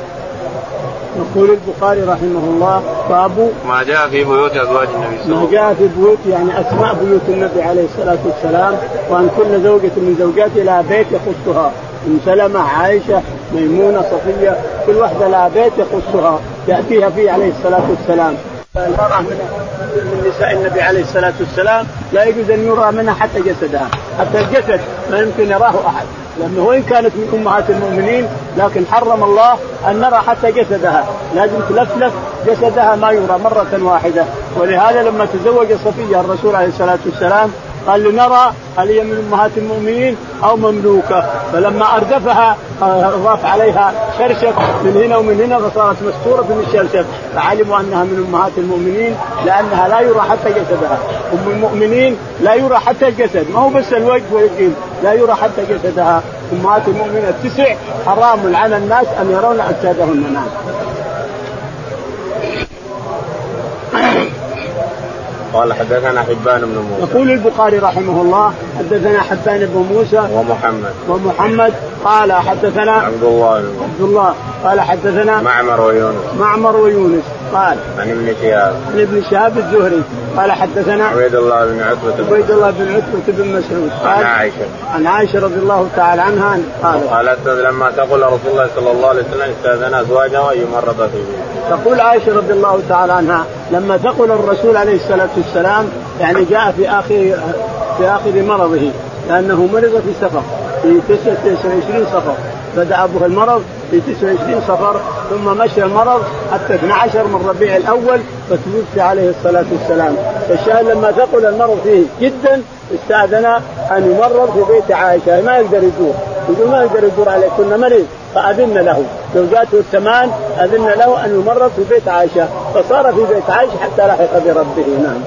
يقول البخاري رحمه الله باب ما جاء في بيوت أزواج النبي صلى الله عليه وسلم. ما جاء في بيوت يعني أسماء بيوت النبي عليه الصلاة والسلام وأن كل زوجة من زوجاته لها بيت يخصها أم سلمة عائشة ميمونة صفية كل واحدة لها بيت يخصها يأتيها فيه عليه الصلاة والسلام من نساء النبي عليه الصلاة والسلام لا يجوز أن يرى منها حتى جسدها حتى الجسد ما يمكن يراه أحد لأنه وإن كانت من أمهات المؤمنين لكن حرم الله أن نرى حتى جسدها لازم تلفلف جسدها ما يرى مرة واحدة ولهذا لما تزوج صفية الرسول عليه الصلاة والسلام قال لنرى هل هي من أمهات المؤمنين أو مملوكة. فلما أردفها اضاف عليها شرشف من هنا ومن هنا فصارت مستورة من الشرشف فعلموا أنها من أمهات المؤمنين لأنها لا يرى حتى جسدها. أم المؤمنين لا يرى حتى الجسد. ما هو بس الوجه واليدين لا يرى حتى جسدها. أمهات المؤمنين. التسع حرام على الناس أن يرون أجسادهن نعم. قال حدثنا حبان بن موسى. يقول البخاري رحمه الله حدثنا حبان بن موسى ومحمد. ومحمد قال حدثنا عبد الله عبد الله قال حدثنا معمر ويونس. معمر ويونس قال عن ابن شهاب. عن ابن شهاب الزهري قال حدثنا عبيد الله بن عتبة عبيد الله بن عتبة بن مسعود عن قال عائشة. عن عائشة رضي الله تعالى عنها قال قالت لما تقول رسول الله صلى الله عليه وسلم استأذن أزواجه أن يمرض في بيته. تقول عائشة رضي الله تعالى عنها لما ثقل الرسول عليه الصلاة والسلام يعني جاء في آخر في آخر مرضه لأنه مرض في سفر في 29 سفر. بدأ به المرض في 29 سفر ثم مشى المرض حتى 12 من ربيع الأول فتوفي عليه الصلاة والسلام. فالشاهد لما ثقل المرض فيه جدا استأذن أن يمرض في بيت عائشة ما يقدر يدور. يقول ما يقدر يدور عليه. كنا مريض فأذن له. زوجاته الثمان أذن له أن يمرض في بيت عائشة. فصار في بيت عائشة حتى لحق بربه. نعم.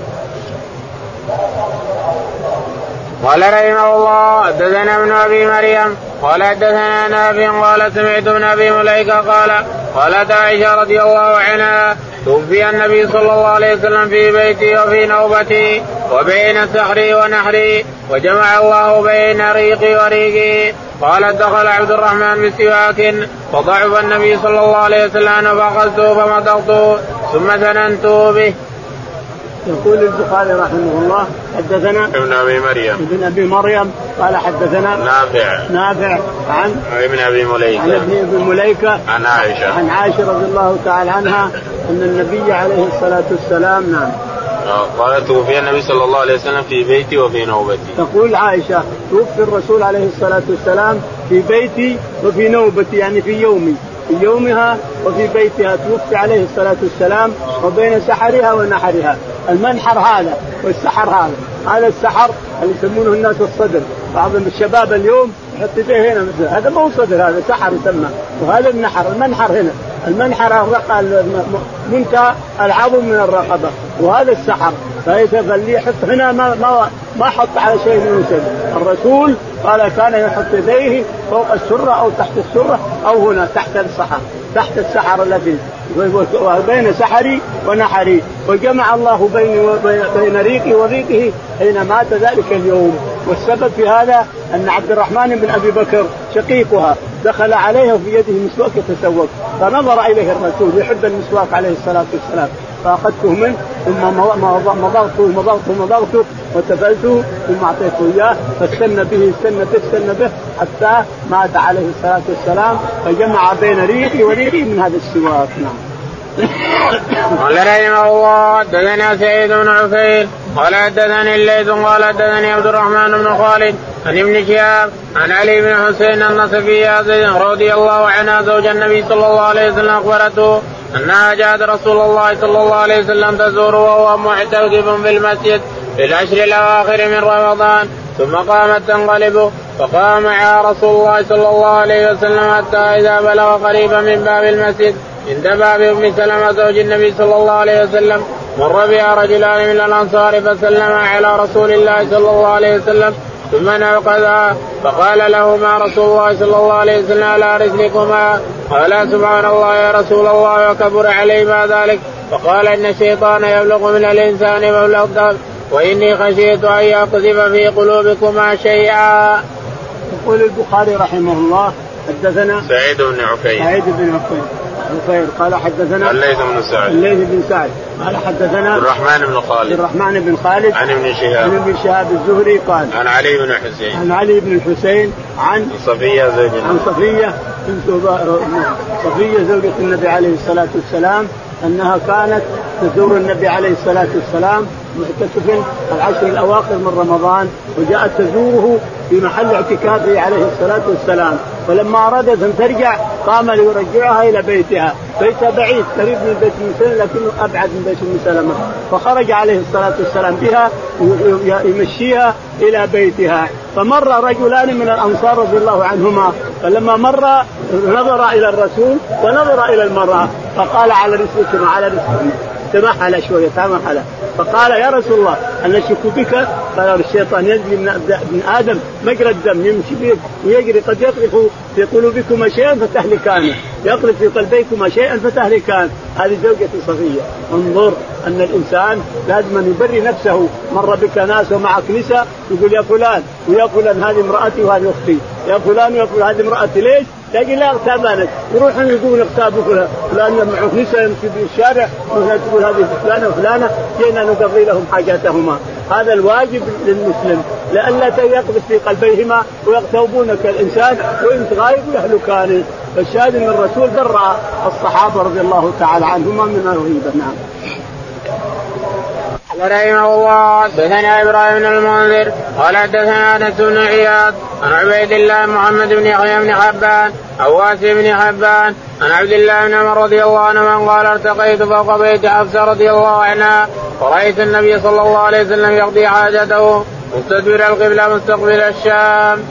قال رحمه الله حدثنا ابن أبي مريم قال حدثنا نافع قال سمعت ابن أبي مليكة قال قالت عائشة رضي الله عنها توفي النبي صلى الله عليه وسلم في بيتي وفي نوبتي وبين سحري ونحري وجمع الله بين ريقي وريقي قال دخل عبد الرحمن بسواك فضعف النبي صلى الله عليه وسلم فاخذته فمضغته ثم ثننت به. يقول البخاري رحمه الله حدثنا ابن أبي مريم. ابن أبي مريم قال حدثنا نافع. نافع عن ابن أبي مليكة. عن ابن أبي مليكة. عن عائشة. عن عائشة رضي الله تعالى عنها <laughs> أن النبي عليه الصلاة والسلام نعم. قال توفي النبي صلى الله عليه وسلم في بيتي وفي نوبتي. تقول عائشة توفي الرسول عليه الصلاة والسلام في بيتي وفي نوبتي يعني في يومي. في يومها وفي بيتها توفي عليه الصلاة والسلام وبين سحرها ونحرها. المنحر هذا والسحر هذا. هذا السحر اللي يسمونه الناس الصدر. بعض الشباب اليوم يحط يديه هنا مثل هذا مو صدر هذا سحر يسمى. وهذا النحر المنحر هنا. المنحر منتهى العظم من الرقبة. وهذا السحر. فاللي يحط هنا ما ما ما حط على شيء ينسب الرسول قال كان يحط يديه فوق السرة أو تحت السرة أو هنا تحت السحر تحت السحر الذي بين سحري ونحري. وجمع الله بيني وبين ريقي وريقه حين مات ذلك اليوم. والسبب في هذا أن عبد الرحمن بن أبي بكر شقيقها دخل عليها وفي يده مسواك يتسوق فنظر إليه الرسول يحب المسواك عليه الصلاة والسلام. فاخذته منه ثم مضغته مضغته مضغته وتفلته ثم أعطيته إياه فاستنى به استنى به استنى به حتى مات عليه الصلاة والسلام فجمع بين ريحي وريحي من هذا السواك نعم. قال رحمه الله حدثنا سعيد بن عفير قال حدثني الليث قال حدثني عبد الرحمن بن خالد عن ابن شهاب عن علي بن حسين أن صفيه رضي الله عنها زوج النبي صلى الله عليه وسلم أخبرته أنها جاءت رسول الله صلى الله عليه وسلم تزور وهو معتكف في المسجد في العشر الأواخر من رمضان ثم قامت تنقلب فقام معها رسول الله صلى الله عليه وسلم حتى إذا بلغ قريبا من باب المسجد. عند باب ام سلمه زوج النبي صلى الله عليه وسلم مر بها رجلان من الأنصار فسلما على رسول الله صلى الله عليه وسلم ثم نوقذا فقال لهما رسول الله صلى الله عليه وسلم على رسلكما قال سبحان الله يا رسول الله وكبر عليهما ذلك. فقال إن الشيطان يبلغ من الإنسان مبلغ وإني خشيت أن يقذف في قلوبكما شيئا. يقول البخاري رحمه الله حدثنا سعيد بن عفيف سعيد بن عفيف بخير قال حدثنا الليث بن سعد. الليث بن سعد. قال حدثنا عبد الرحمن بن خالد. عبد الرحمن بن خالد. عن ابن شهاب. عن ابن شهاب الزهري قال عن علي بن حسين. عن علي بن الحسين عن صفية زوج عن صفية بنت صفية زوجة النبي عليه الصلاة والسلام أنها كانت تزور النبي عليه الصلاة والسلام معتكف العشر الأواخر من رمضان وجاءت تزوره في محل اعتكافه عليه الصلاة والسلام. فلما أرادت أن ترجع قام ليرجعها إلى بيتها. بيتها بعيد قريب من بيت ام سلمه لكنه أبعد من بيت أم سلمة. فخرج عليه الصلاة والسلام بها يمشيها إلى بيتها. فمر رجلان من الأنصار رضي الله عنهما فلما مر نظر إلى الرسول ونظر إلى المرأة فقال على رسلكم على رسلكم تمحل شوية تمحل فقال يا رسول الله أن نشك بك؟ قال الشيطان يجري من ابن آدم مجرى الدم يمشي به ويجري قد يقذف في قلوبكما شيئا فتهلكان. يقذف في قلبيكما شيئا فتهلكان. هذه زوجة صفية انظر أن الإنسان لازم أن يبري نفسه. مر بك ناس ومعك نساء يقول يا فلان ويا فلان هذه امرأتي وهذه أختي. يا فلان ويا فلان هذه امرأتي ليش؟ تجي لا أغتابانك. يروحون يقولون اغتابوا فلان فلان معه نساء يمشي في الشارع تقول هذه فلانة وفلانة جينا نقضي لهم حاجاتهما. هذا الواجب للمسلم. لئلا يقذف في قلبيهما ويغتوبون كالانسان وإن غايب يهلكان فالشاهد أن الرسول برأ الصحابة رضي الله تعالى عنهما من الغيبه نعم. رحمه الله. حدثنا إبراهيم بن المنذر. قال حدثنا أنس بن عياض عن عبيد الله محمد بن يحيى بن حبان أو واسع بن حبان عن عبد الله بن عمر رضي الله عنه قال ارتقيت فوق بيت حفصه رضي الله عنها ورايت النبي صلى الله عليه وسلم يقضي حاجته مستدبر القبلة مستقبل الشام.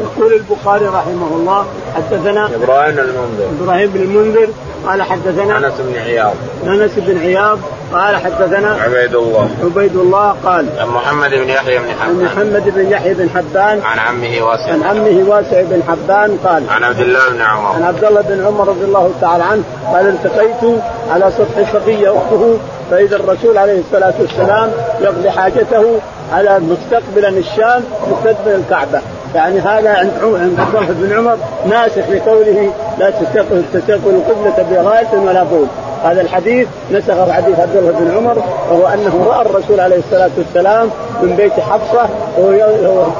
يقول البخاري رحمه الله حدثنا إبراهيم بن المنذر. إبراهيم بن المنذر قال حدثنا أنس بن عياض. أنس بن عياض قال حدثنا عبيد الله عبيد الله قال عن محمد بن يحيى بن حبان. عن محمد بن يحيى بن حبان. عن عمه واسع. عن عمه واسع بن حبان قال عن عبد الله بن عمر. عن عبد الله بن عمر رضي الله تعالى عنه قال التقيت على سطح صفيه أخته فإذا الرسول عليه الصلاة والسلام يقضي حاجته على مستقبلا الشام مستقبل الكعبة. يعني هذا عند عند عبد الله بن عمر ناسخ لقوله لا تستقبل القبله بغاية ولا بول. هذا الحديث نسخ حديث عبد الله بن عمر وهو أنه رأى الرسول عليه الصلاة والسلام من بيت حفصة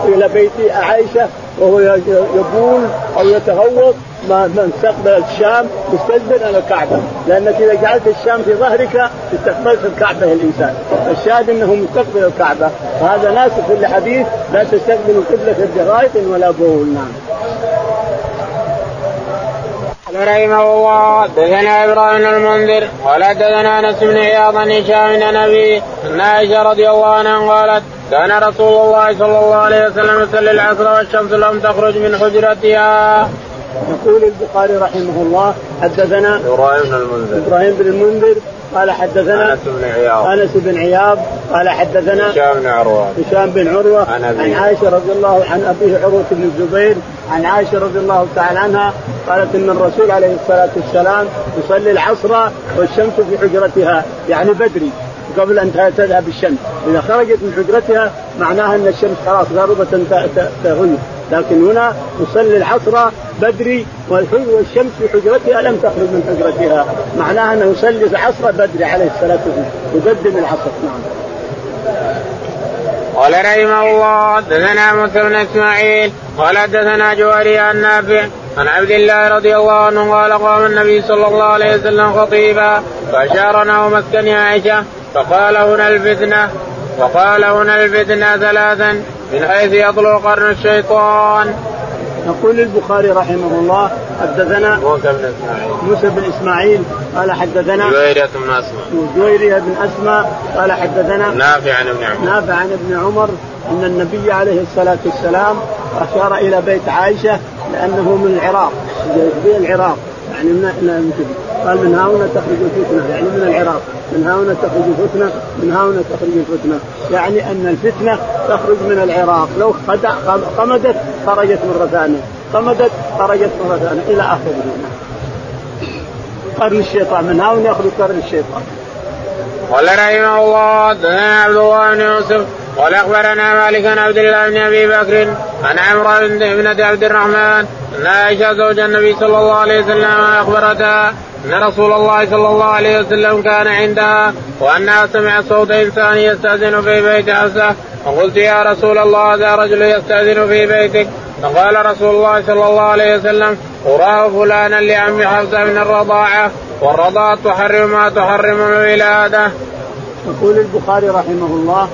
إلى بيت عائشة وهو يبول أو يتغوط من استقبل الشام مستقبل على الكعبة لأنك إذا جعلت الشام في ظهرك استقبلت الكعبة الانسان الشاهد أنه مستقبل الكعبة وهذا ناسخ لحديث لا تستقبل القبلة بغايه ولا بول نعم. رحمه الله حدثنا إبراهيم المنذر قال حدثنا أنس بن عياض عن هشام بن أبي ان عائشة رضي الله عنها قالت كان رسول الله صلى الله عليه وسلم يصلي العصر والشمس لم تخرج من حجرتها. يقول البخاري رحمه الله حدثنا إبراهيم بن المنذر إبراهيم بن المنذر قال حدثنا أنس بن عياض. أنس بن عياض قال حدثنا هشام بن عروة. هشام بن عروة عن, عن عائشة رضي الله عن أبيه عروة بن الزبير عن عائشة رضي الله تعالى عنها قالت إن الرسول عليه الصلاة والسلام يصلي العصر والشمس في حجرتها يعني بدري قبل أن تذهب الشمس. إذا خرجت من حجرتها معناها أن الشمس خلاص غربت تغيب. لكن هنا تصلي العصر بدري والشمس في حجرتها لم تخرج من حجرتها. معناها انه يصلي العصر بدري عليه الصلاة والسلام. يقدم العصر. نعم. قال رحمه الله حدثنا موسى بن إسماعيل قال حدثنا جواري عن نافع عن عبد الله رضي الله عنه قال قام النبي صلى الله عليه وسلم خطيبا فاشار نحو مسكن عائشة فقال هنا الفتنة وقال هنا الفتنة ثلاثا. من حيث يطلع قرن الشيطان. يقول البخاري رحمه الله حدثنا موسى بن إسماعيل. موسى بن إسماعيل قال حدثنا جويرية بن أسماء. جويرية بن أسماء قال حدثنا نافع عن ابن عمر. نافع عن ابن عمر أن النبي عليه الصلاة والسلام أشار إلى بيت عائشة لأنه من العراق من العراق. يعني من قال من ها هنا تخرج الفتنة. يعني من العراق. من ها هنا تخرج الفتنة. من ها هنا تخرج الفتنة. يعني أن الفتنة تخرج من العراق. لو قمدت خرجت مرة ثانية. قمدت خرجت مرة ثانية. إلى آخره. قرن الشيطان. من ها هنا يخرج قرن الشيطان. قال رحمه الله حدثنا عبد الله بن يوسف. قال أخبرنا مالك عن عبد الله بن أبي بكر عن عمرو بن ابنة عبد الرحمن أن عائشة زوج النبي صلى الله عليه وسلم أخبرتها إن رسول الله صلى الله عليه وسلم كان عندها وانها سمعت صوت إنسان يستأذن في بيت حفصه فقلت يا رسول الله هذا رجل يستأذن في بيتك فقال رسول الله صلى الله عليه وسلم أراه فلانا لعم حفصة من الرضاعة والرضاعة تحرم ما تحرم الولادة. يقول البخاري رحمه الله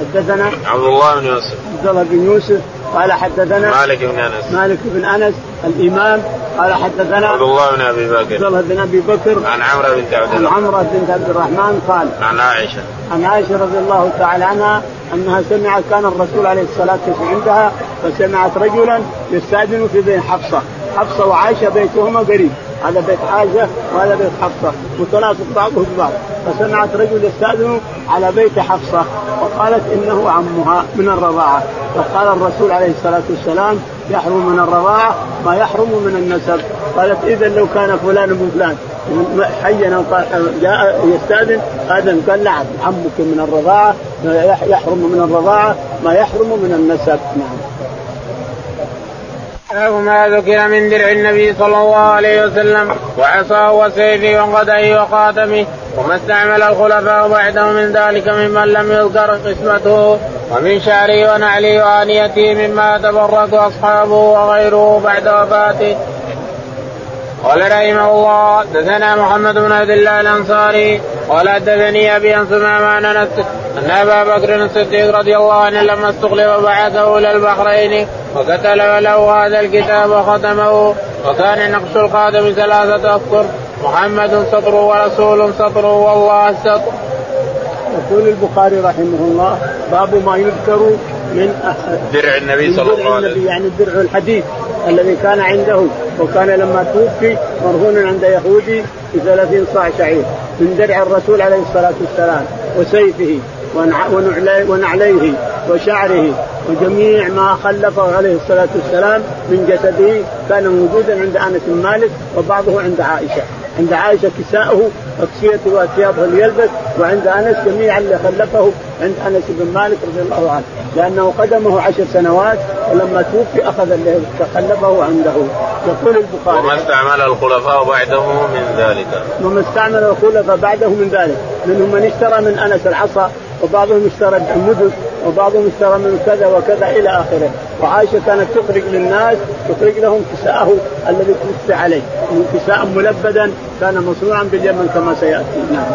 حدثنا عبد الله بن يوسف عبد الله بن يوسف قال حدثنا مالك بن أنس. مالك بن أنس الإمام قال حدثنا عبد الله بن أبي بكر. عبد الله بن أبي بكر. عن عمرو بنت عبد الرحمن عن عمرو بنت عبد الرحمن قال عن عائشة. عن عائشة رضي الله تعالى عنها أنها سمعت كان الرسول عليه الصلاة والسلام عندها فسمعت رجلا يستأذن في بين حفصة. حفصة وعائشة بيتهما قريب. هذا بيت عائشة وهذا بيت حفصة. متلاصق بعضه ببعض. فسمعت رجل يستأذن على بيت حفصة. وقالت إنه عمها من الرضاعة. فقال الرسول عليه الصلاة والسلام يحرم من الرضاعة ما يحرم من النسب. قالت اذا لو كان فلان من فلان. حيا جاء يستأذن هذا قال نعم عمك من الرضاعة يحرم من الرضاعة ما يحرم من النسب. نعم. باب ما ذكر من درع النبي صلى الله عليه وسلم وعصاه وسيفه وقدعه وخاتمه وما استعمل الخلفاء بعده من ذلك ممن لم يذكر قسمته ومن شعره ونعله وآنيته مما تبرك أصحابه وغيره بعد وفاته. قال رحمه الله حدثنا محمد بن عبد الله الأنصاري قال حدثني أبي عن ثمامه أن أبا بكر الصديق رضي الله عنه لما استخلف بعثه إلى البحرين وكتب له هذا الكتاب وختمه وكان نقش الخاتم ثلاثة اسطر محمد سطر ورسول سطر والله السطر. يقول البخاري رحمه الله باب ما يذكر من درع النبي صلى الله عليه وسلم. يعني درع الحديث الذي كان عنده وكان لما توفي مرهون عند يهودي بثلاثين صاع شعير من درع الرسول عليه الصلاة والسلام وسيفه. ونعليه وشعره وجميع ما خلفه عليه الصلاة والسلام من جسده كان موجودا عند أنس بن مالك وبعضه عند عائشة. عند عائشة كساؤه اكسيته واثيابه ليلبس وعند أنس جميع اللي خلفه عند أنس بن مالك رضي الله عنه. لأنه قدمه عشر سنوات ولما توفي أخذ اللي خلفه عنده. يقول البخاري. وما استعمل الخلفاء بعده من ذلك. وما استعمل الخلفاء بعده من ذلك. منهم من اشترى من أنس العصا وبعضهم اشترى المدن وبعضهم اشترى من كذا وكذا إلى آخره. وعائشة كانت تخرج للناس تخرج لهم كساءه الذي كس عليه. من كساء ملبدا كان مصنوعا باليمن كما سيأتي. نعم.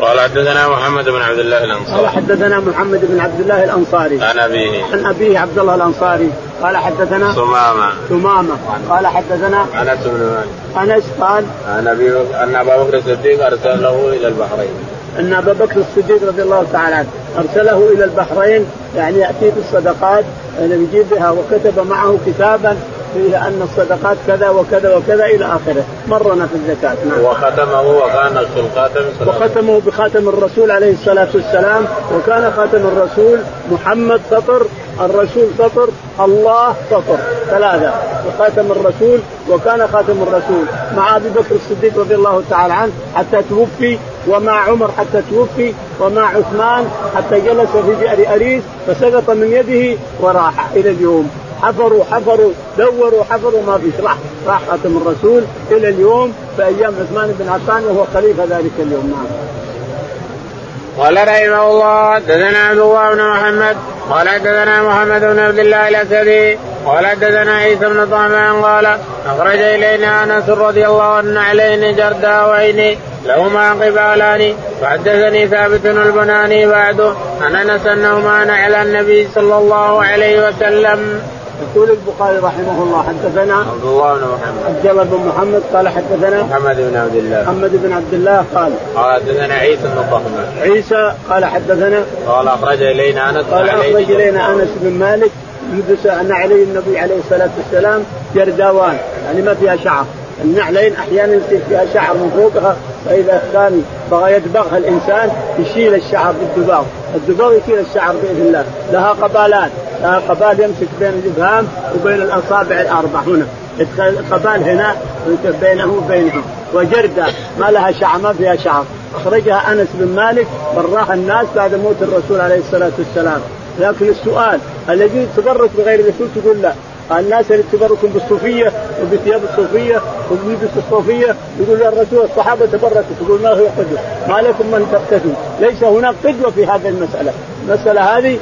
قال حدثنا محمد بن عبد الله الأنصاري. قال حدثنا محمد بن عبد الله الأنصاري. عن أبيه. عن أبيه عبد الله الأنصاري. قال حدثنا ثمامة. ثمامة. قال حدثنا أنس بن مالك. أنس قال عن ابي ان أبا بكر الصديق أرسله إلى البحرين. أن أبا بكر الصديق رضي الله تعالى عنه أرسله إلى البحرين يعني يأتي بالصدقات يعني يجيب بها وكتب معه كتابا فيه أن الصدقات كذا وكذا وكذا إلى آخره. مرنا في الزكاة نعم. وختمه وكان الخاتم وختمه بخاتم الرسول عليه الصلاة والسلام وكان خاتم الرسول محمد سطر الرسول سطر الله سطر ثلاثة. وخاتم الرسول وكان خاتم الرسول مع أبي بكر الصديق رضي الله تعالى عنه حتى توفي ومع عمر حتى توفي ومع عثمان حتى جلس في بئر أريس فسقط من يده وراح إلى اليوم. حفروا حفروا دوروا حفروا ما فيش. راح راح خاتم الرسول إلى اليوم في أيام عثمان بن عفان وهو خليفة ذلك اليوم. نعم. قال رحمه الله حدثنا عبد الله بن محمد. قال حدثنا محمد بن عبد الله الأسدي. قال حدثنا عيسى بن طعمان قال أخرج إلينا أنس رضي الله عنه علينا جرداوين لهما قبالان. وحدثني ثابت البناني بعده ان أنس أنهما على النبي صلى الله عليه وسلم. يقول البخاري رحمه الله حدثنا عبد الله بن محمد. عبد الله بن محمد قال حدثنا محمد بن عبد الله. محمد بن عبد الله قال قال حدثنا عيسى بن طهمان عيسى قال حدثنا قال أخرج إلينا أنس قال أخرج إلينا أنس بن مالك يدرس ان عليه النبي عليه الصلاة والسلام جرداوان يعني ما فيها شعر. النعلين أحيانا يصير فيها شعر من فوقها فإذا كان بغى يدبغها الانسان يشيل الشعر بالدباغ، الدباغ يشيل الشعر بإذن الله، لها قبالات، لها قبال يمسك بين الإبهام وبين الأصابع الأربع. هنا، قبال هنا بينه وبينهم، وجردة ما لها شعر ما فيها شعر، أخرجها أنس بن مالك براها الناس بعد موت الرسول عليه الصلاة والسلام، لكن السؤال يجوز التبرك بغير الرسول؟ تقول لا. الناس اللي تبركوا بالصوفية وبثياب الصوفية وبيلبس الصوفية يقول الرسول الصحابة تبركوا تقول ما هو قدوه ما لكم من تقتدوا. ليس هناك قدوة في هذه المسألة. المسألة هذه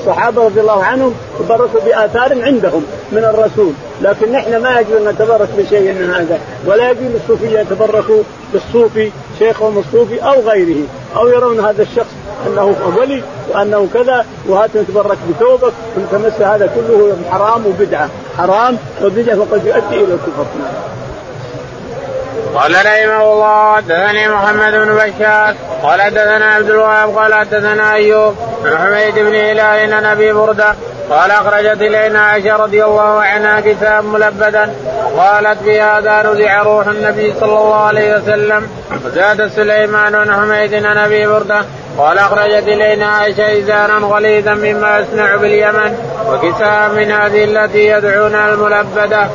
الصحابة رضي الله عنهم تبركوا بآثار عندهم من الرسول. لكن نحن ما يجوز أن نتبرك بشيء من هذا ولا يجوز للصوفية يتبركوا بالصوفي شيخهم الصوفي أو غيره. أو يرون هذا الشخص أنه ولي وأنه كذا وهات نتبرك بثوبك ونتمس هذا كله حرام وبدعة. حرام وبدعة وقد يؤدي إلى الكفر. قال رحمه الله حدثني محمد بن بشار. قال حدثنا عبد الوهاب قال حدثنا أيوب عن حميد بن هلال عن أبي برده قال أخرجت إلينا عائشة رضي الله عنها كتاب ملبدا قالت في هذا نزع روح النبي صلى الله عليه وسلم وزاد سليمان بن حميد عن أبي بردة قال أخرجت إلينا عائشة ازارا غليظا مما يصنع باليمن وكساء من هذه التي يدعونها الملبدة.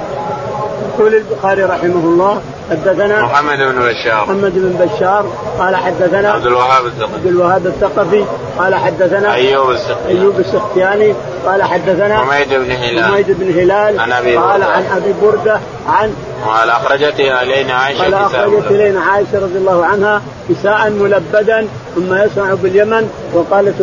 يقول البخاري رحمه الله حدثنا محمد بن بشار. محمد بن بشار. قال حدثنا عبد الوهاب الثقفي. عبد الوهاب الثقفي. قال حدثنا أيوب السختياني أيوب السختياني. قال حدثنا حميد بن هلال. حميد بن هلال. عن أبي قال عن أبي بردة عن قال اخرجتها إلينا عائشة قال أخرجت إلينا عائشة رضي الله عنها كساء ملبدا ثم يصنع باليمن وقالت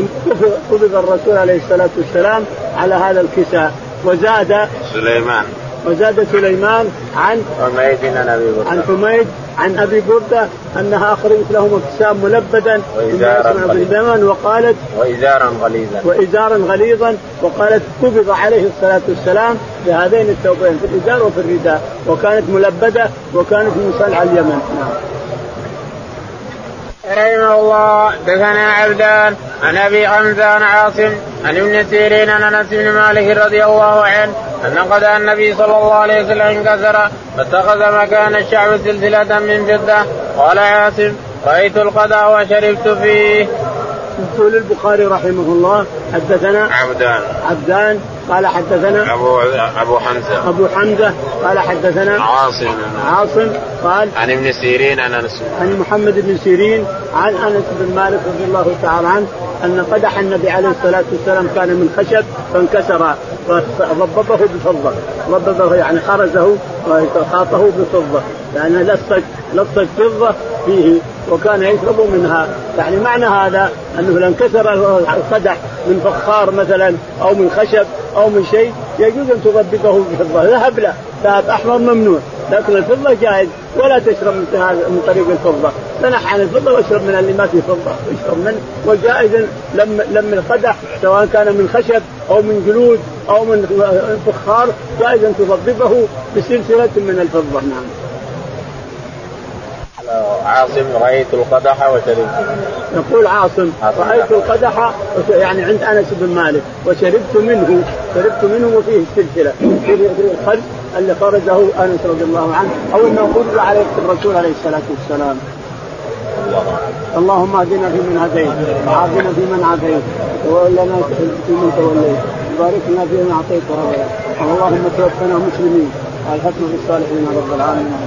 قبض الرسول عليه الصلاة والسلام على هذا الكساء. وزاد سليمان. وزاد سليمان عن حميد عن أبي برده. عن حميد عن أبي برده أنها أخرجت لهم اكسام ملبدا وإزارا باليمن وقالت وازارا غليظا وازارا غليظا. وقالت قبض عليه الصلاة والسلام بهذين الثوبين في الإزار وفي الرداء وكانت ملبدة وكانت من صنع اليمن. نعم. رحمه الله. دثنا عبدان عن أبي حمزة عن عاصم عن ابن سيرين عن أنس بن مالك رضي الله عنه أن قد النبي صلى الله عليه وسلم انكسر فاتخذ مكان الشعب سلسلة من فضة. قال عاصم رأيت القضاء وشربت فيه. يقول البخاري رحمه الله حدثنا عبدان. عبدان قال حدثنا أبو أبو حمزة. أبو حمزة قال حدثنا عاصم. عاصم قال عن ابن سيرين عن أنس. عن محمد بن سيرين عن أنس بن مالك رضي الله تعالى عنه أن قدح النبي عليه الصلاة والسلام كان من خشب فانكسر. فضببه بفضة. ضببه يعني خرزه وخاطه بفضة. يعني لصق لصق فضة فيه وكان يشرب منها. يعني معنى هذا أنه لو انكسر القدح من فخار مثلا أو من خشب أو من شيء يجوز أن تضببه بفضة. ذهب لا ذهب أحمر ممنوع. لكن الفضة جائز ولا تشرب من من طريق الفضة. تنح عن الفضة واشرب من اللي ما في فضة اشرب منه وجائز لم لم القدح سواء كان من خشب أو من جلود أو من فخار جائز أن تضببه بسلسلة من الفضة. نعم. عاصم رأيت القدح وشربت. يقول عاصم رأيت القدح يعني عند أنس بن مالك وشربت منه شربت منه وفيه السلسله في <laughs> الخرج اللي خرجه أنس رضي الله عنه أو إنه خرج عليه الرسول عليه الصلاة والسلام. اللهم اهدنا فيمن هديت وعافنا فيمن عافيت وتولنا فيمن توليت وبارك لنا فيما أعطيت ورضيت اللهم توفنا مسلمين. والحكم بالصالحين رب العالمين.